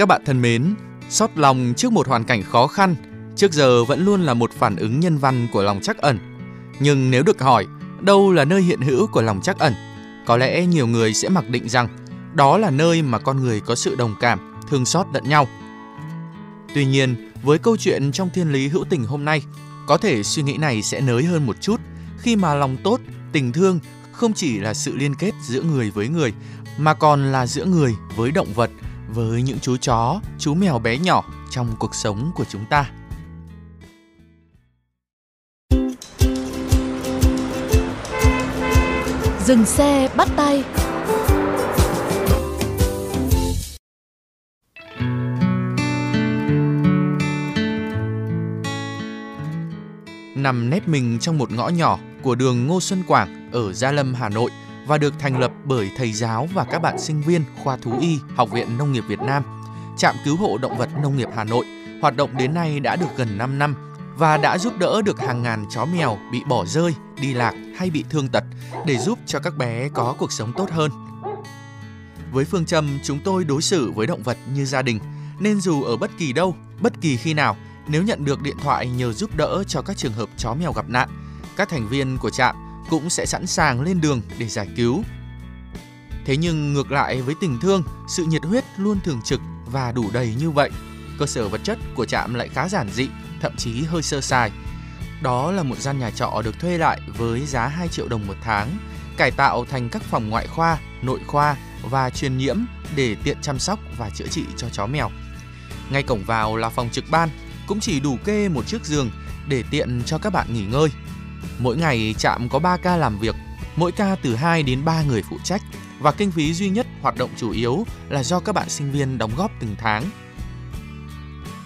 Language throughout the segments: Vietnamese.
Các bạn thân mến, xót lòng trước một hoàn cảnh khó khăn trước giờ vẫn luôn là một phản ứng nhân văn của lòng trắc ẩn. Nhưng nếu được hỏi, đâu là nơi hiện hữu của lòng trắc ẩn? Có lẽ nhiều người sẽ mặc định rằng đó là nơi mà con người có sự đồng cảm, thương xót lẫn nhau. Tuy nhiên, với câu chuyện trong thiên lý hữu tình hôm nay, có thể suy nghĩ này sẽ nới hơn một chút khi mà lòng tốt, tình thương không chỉ là sự liên kết giữa người với người mà còn là giữa người với động vật, với những chú chó, chú mèo bé nhỏ trong cuộc sống của chúng ta. Dừng xe bắt tay nằm nép mình trong một ngõ nhỏ của đường Ngô Xuân Quảng ở Gia Lâm, Hà Nội và được thành lập bởi thầy giáo và các bạn sinh viên khoa thú y Học viện Nông nghiệp Việt Nam. Trạm cứu hộ động vật nông nghiệp Hà Nội hoạt động đến nay đã được gần 5 năm và đã giúp đỡ được hàng ngàn chó mèo bị bỏ rơi, đi lạc hay bị thương tật để giúp cho các bé có cuộc sống tốt hơn. Với phương châm chúng tôi đối xử với động vật như gia đình, nên dù ở bất kỳ đâu, bất kỳ khi nào, nếu nhận được điện thoại nhờ giúp đỡ cho các trường hợp chó mèo gặp nạn, các thành viên của trạm cũng sẽ sẵn sàng lên đường để giải cứu. Thế nhưng ngược lại với tình thương, sự nhiệt huyết luôn thường trực và đủ đầy như vậy, cơ sở vật chất của trạm lại khá giản dị, thậm chí hơi sơ sài. Đó là một gian nhà trọ được thuê lại với giá 2 triệu đồng một tháng, cải tạo thành các phòng ngoại khoa, nội khoa và truyền nhiễm để tiện chăm sóc và chữa trị cho chó mèo. Ngay cổng vào là phòng trực ban, cũng chỉ đủ kê một chiếc giường để tiện cho các bạn nghỉ ngơi. Mỗi ngày trạm có 3 ca làm việc, mỗi ca từ 2 đến 3 người phụ trách và kinh phí duy nhất hoạt động chủ yếu là do các bạn sinh viên đóng góp từng tháng.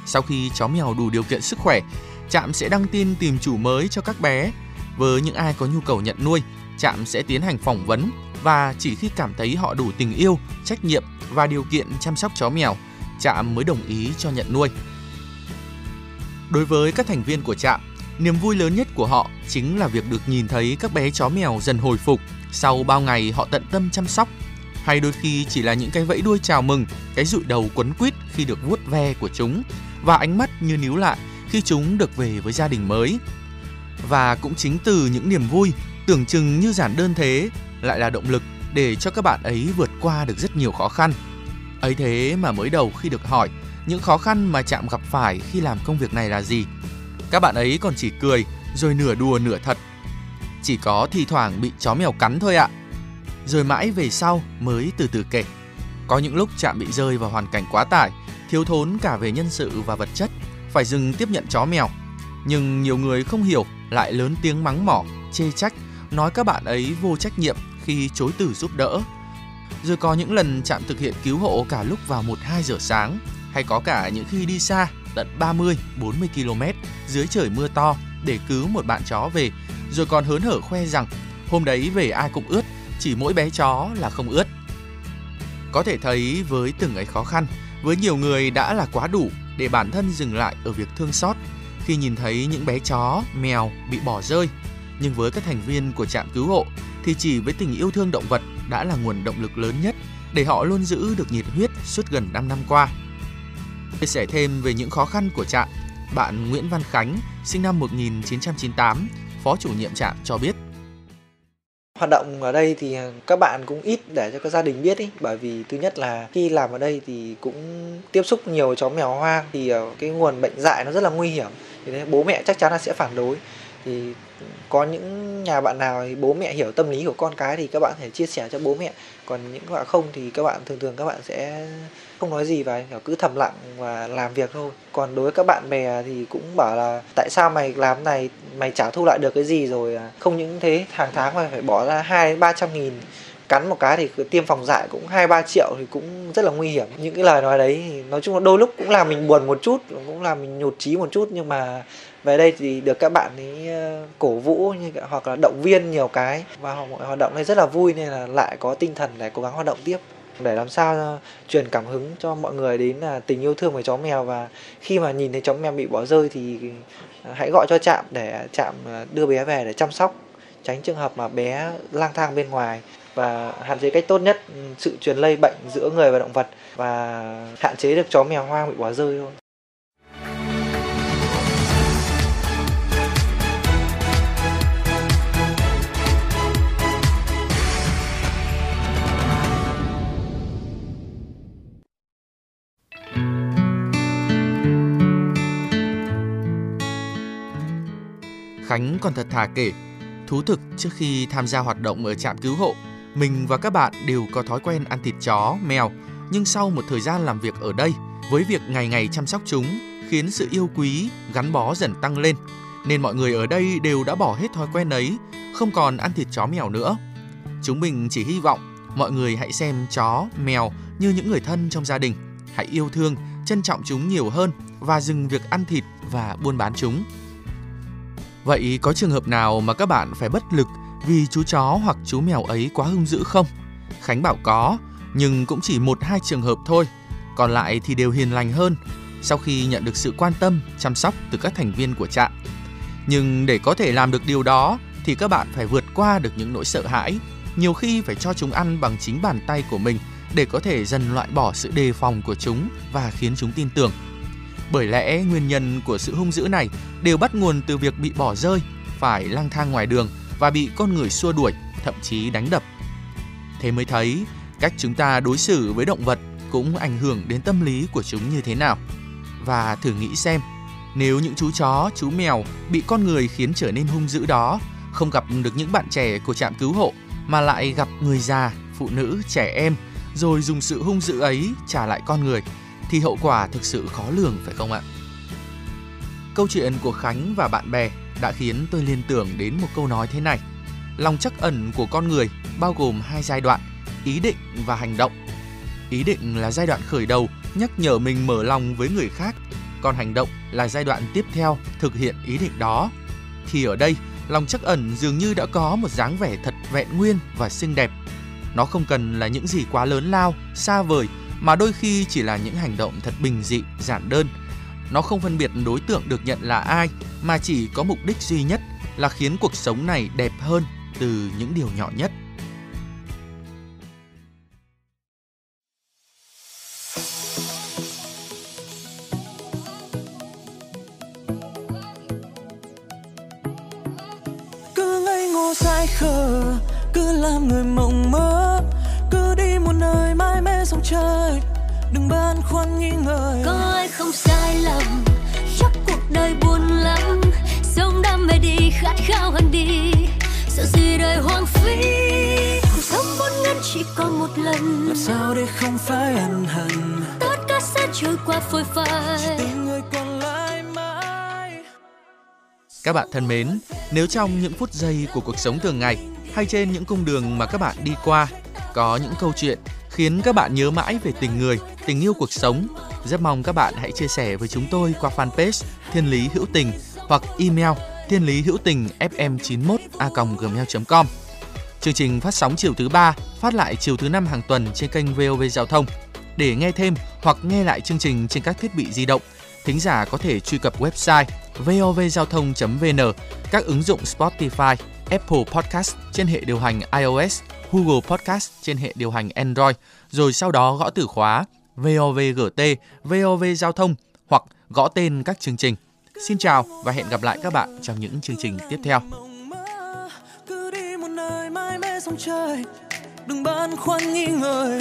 Sau khi chó mèo đủ điều kiện sức khỏe, trạm sẽ đăng tin tìm chủ mới cho các bé. Với những ai có nhu cầu nhận nuôi, trạm sẽ tiến hành phỏng vấn và chỉ khi cảm thấy họ đủ tình yêu, trách nhiệm và điều kiện chăm sóc chó mèo, trạm mới đồng ý cho nhận nuôi. Đối với các thành viên của trạm, niềm vui lớn nhất của họ chính là việc được nhìn thấy các bé chó mèo dần hồi phục sau bao ngày họ tận tâm chăm sóc. Hay đôi khi chỉ là những cái vẫy đuôi chào mừng, cái rụi đầu quấn quýt khi được vuốt ve của chúng và ánh mắt như níu lại khi chúng được về với gia đình mới. Và cũng chính từ những niềm vui tưởng chừng như giản đơn thế lại là động lực để cho các bạn ấy vượt qua được rất nhiều khó khăn. Ấy thế mà mới đầu khi được hỏi những khó khăn mà chạm gặp phải khi làm công việc này là gì, các bạn ấy còn chỉ cười rồi nửa đùa nửa thật. Chỉ có thi thoảng bị chó mèo cắn thôi ạ. Rồi mãi về sau mới từ từ kể. Có những lúc chạm bị rơi vào hoàn cảnh quá tải, thiếu thốn cả về nhân sự và vật chất, phải dừng tiếp nhận chó mèo. Nhưng nhiều người không hiểu lại lớn tiếng mắng mỏ, chê trách, nói các bạn ấy vô trách nhiệm khi chối từ giúp đỡ. Rồi có những lần chạm thực hiện cứu hộ cả lúc vào 1-2 giờ sáng, hay có cả những khi đi xa tận 30-40 km dưới trời mưa to để cứu một bạn chó về, rồi còn hớn hở khoe rằng hôm đấy về ai cũng ướt, chỉ mỗi bé chó là không ướt. Có thể thấy với từng ấy khó khăn, với nhiều người đã là quá đủ để bản thân dừng lại ở việc thương xót khi nhìn thấy những bé chó, mèo bị bỏ rơi. Nhưng với các thành viên của trạm cứu hộ thì chỉ với tình yêu thương động vật đã là nguồn động lực lớn nhất để họ luôn giữ được nhiệt huyết suốt gần 5 năm qua. Chia sẻ thêm về những khó khăn của trạm, bạn Nguyễn Văn Khánh, sinh năm 1998, phó chủ nhiệm trạm cho biết. Hoạt động ở đây thì các bạn cũng ít để cho các gia đình biết ý, bởi vì thứ nhất là khi làm ở đây thì cũng tiếp xúc nhiều chó mèo hoang thì ờ, cái nguồn bệnh dại nó rất là nguy hiểm. Thì bố mẹ chắc chắn là sẽ phản đối thì có những nhà bạn nào thì bố mẹ hiểu tâm lý của con cái thì các bạn thể chia sẻ cho bố mẹ. Còn những bạn không thì các bạn thường thường các bạn sẽ không nói gì và kiểu cứ thầm lặng và làm việc thôi. Còn đối với các bạn bè thì cũng bảo là tại sao mày làm này, mày trả thu lại được cái gì rồi à? không những thế, hàng tháng mà phải bỏ ra hai, ba trăm nghìn. Cắn một cái thì tiêm phòng dại cũng hai, ba triệu thì cũng rất là nguy hiểm. Những cái lời nói đấy thì nói chung là đôi lúc cũng làm mình buồn một chút, cũng làm mình nhụt chí một chút nhưng mà về đây thì được các bạn ấy ờ, cổ vũ như hoặc là động viên nhiều cái. Và mọi hoạt động này rất là vui nên là lại có tinh thần để cố gắng hoạt động tiếp. Để làm sao ờ, truyền cảm hứng cho mọi người đến là tình yêu thương với chó mèo. Và khi mà nhìn thấy chó mèo bị bỏ rơi thì ờ, hãy gọi cho trạm để trạm đưa bé về để chăm sóc, tránh trường hợp mà bé lang thang bên ngoài. Và hạn chế cách tốt nhất ừ, sự truyền lây bệnh giữa người và động vật và hạn chế được chó mèo hoang bị bỏ rơi thôi. Khánh còn thật thà kể, thú thực trước khi tham gia hoạt động ở trạm cứu hộ, mình và các bạn đều có thói quen ăn thịt chó, mèo, nhưng sau một thời gian làm việc ở đây, với việc ngày ngày chăm sóc chúng khiến sự yêu quý, gắn bó dần tăng lên, nên mọi người ở đây đều đã bỏ hết thói quen ấy, không còn ăn thịt chó mèo nữa. Chúng mình chỉ hy vọng mọi người hãy xem chó, mèo như những người thân trong gia đình, hãy yêu thương, trân trọng chúng nhiều hơn và dừng việc ăn thịt và buôn bán chúng. Vậy có trường hợp nào mà các bạn phải bất lực vì chú chó hoặc chú mèo ấy quá hung dữ không? Khánh bảo có, nhưng cũng chỉ một hai trường hợp thôi. Còn lại thì đều hiền lành hơn sau khi nhận được sự quan tâm, chăm sóc từ các thành viên của trại. Nhưng để có thể làm được điều đó thì các bạn phải vượt qua được những nỗi sợ hãi, nhiều khi phải cho chúng ăn bằng chính bàn tay của mình để có thể dần loại bỏ sự đề phòng của chúng và khiến chúng tin tưởng. Bởi lẽ nguyên nhân của sự hung dữ này đều bắt nguồn từ việc bị bỏ rơi, phải lang thang ngoài đường và bị con người xua đuổi, thậm chí đánh đập. Thế mới thấy cách chúng ta đối xử với động vật cũng ảnh hưởng đến tâm lý của chúng như thế nào. Và thử nghĩ xem, nếu những chú chó, chú mèo bị con người khiến trở nên hung dữ đó, không gặp được những bạn trẻ của trạm cứu hộ mà lại gặp người già, phụ nữ, trẻ em rồi dùng sự hung dữ ấy trả lại con người thì hậu quả thực sự khó lường phải không ạ? Câu chuyện của Khánh và bạn bè đã khiến tôi liên tưởng đến một câu nói thế này. Lòng chắc ẩn của con người bao gồm hai giai đoạn, ý định và hành động. Ý định là giai đoạn khởi đầu, nhắc nhở mình mở lòng với người khác, còn hành động là giai đoạn tiếp theo thực hiện ý định đó. Thì ở đây, lòng chắc ẩn dường như đã có một dáng vẻ thật vẹn nguyên và xinh đẹp. Nó không cần là những gì quá lớn lao, xa vời mà đôi khi chỉ là những hành động thật bình dị, giản đơn. Nó không phân biệt đối tượng được nhận là ai mà chỉ có mục đích duy nhất là khiến cuộc sống này đẹp hơn từ những điều nhỏ nhất. cứ ngây ngô sai khờ cứ làm người mộng mơ nơi mãi mê sông trời đừng băn khoăn nghi ngờ. Có ai không sai lầm chắc cuộc đời buồn lắm. Sống đam mê đi khát khao hơn đi. Sợ gì đời hoang phí cuộc sống bốn ngắn chỉ còn một lần. Làm sao để không phải ân hận? Tất cả sẽ trôi qua phôi phai. Tình người còn lại mãi. Các bạn thân mến, nếu trong những phút giây của cuộc sống thường ngày hay trên những cung đường mà các bạn đi qua có những câu chuyện khiến các bạn nhớ mãi về tình người, tình yêu cuộc sống, rất mong các bạn hãy chia sẻ với chúng tôi qua fanpage Thiên Lý Hữu Tình hoặc email thiên lý hữu tình fm 91 a gmail.com. Chương trình phát sóng chiều thứ ba, phát lại chiều thứ năm hàng tuần trên kênh VOV Giao thông. Để nghe thêm hoặc nghe lại chương trình trên các thiết bị di động, thính giả có thể truy cập website vovgiao thông.vn, các ứng dụng Spotify, Apple Podcast trên hệ điều hành iOS, Google Podcast trên hệ điều hành Android, rồi sau đó gõ từ khóa VOVGT, VOV Giao thông hoặc gõ tên các chương trình. Xin chào và hẹn gặp lại các bạn trong những chương trình tiếp theo. cứ đi một nơi mãi mê sông trời đừng băn khoăn nghi ngờ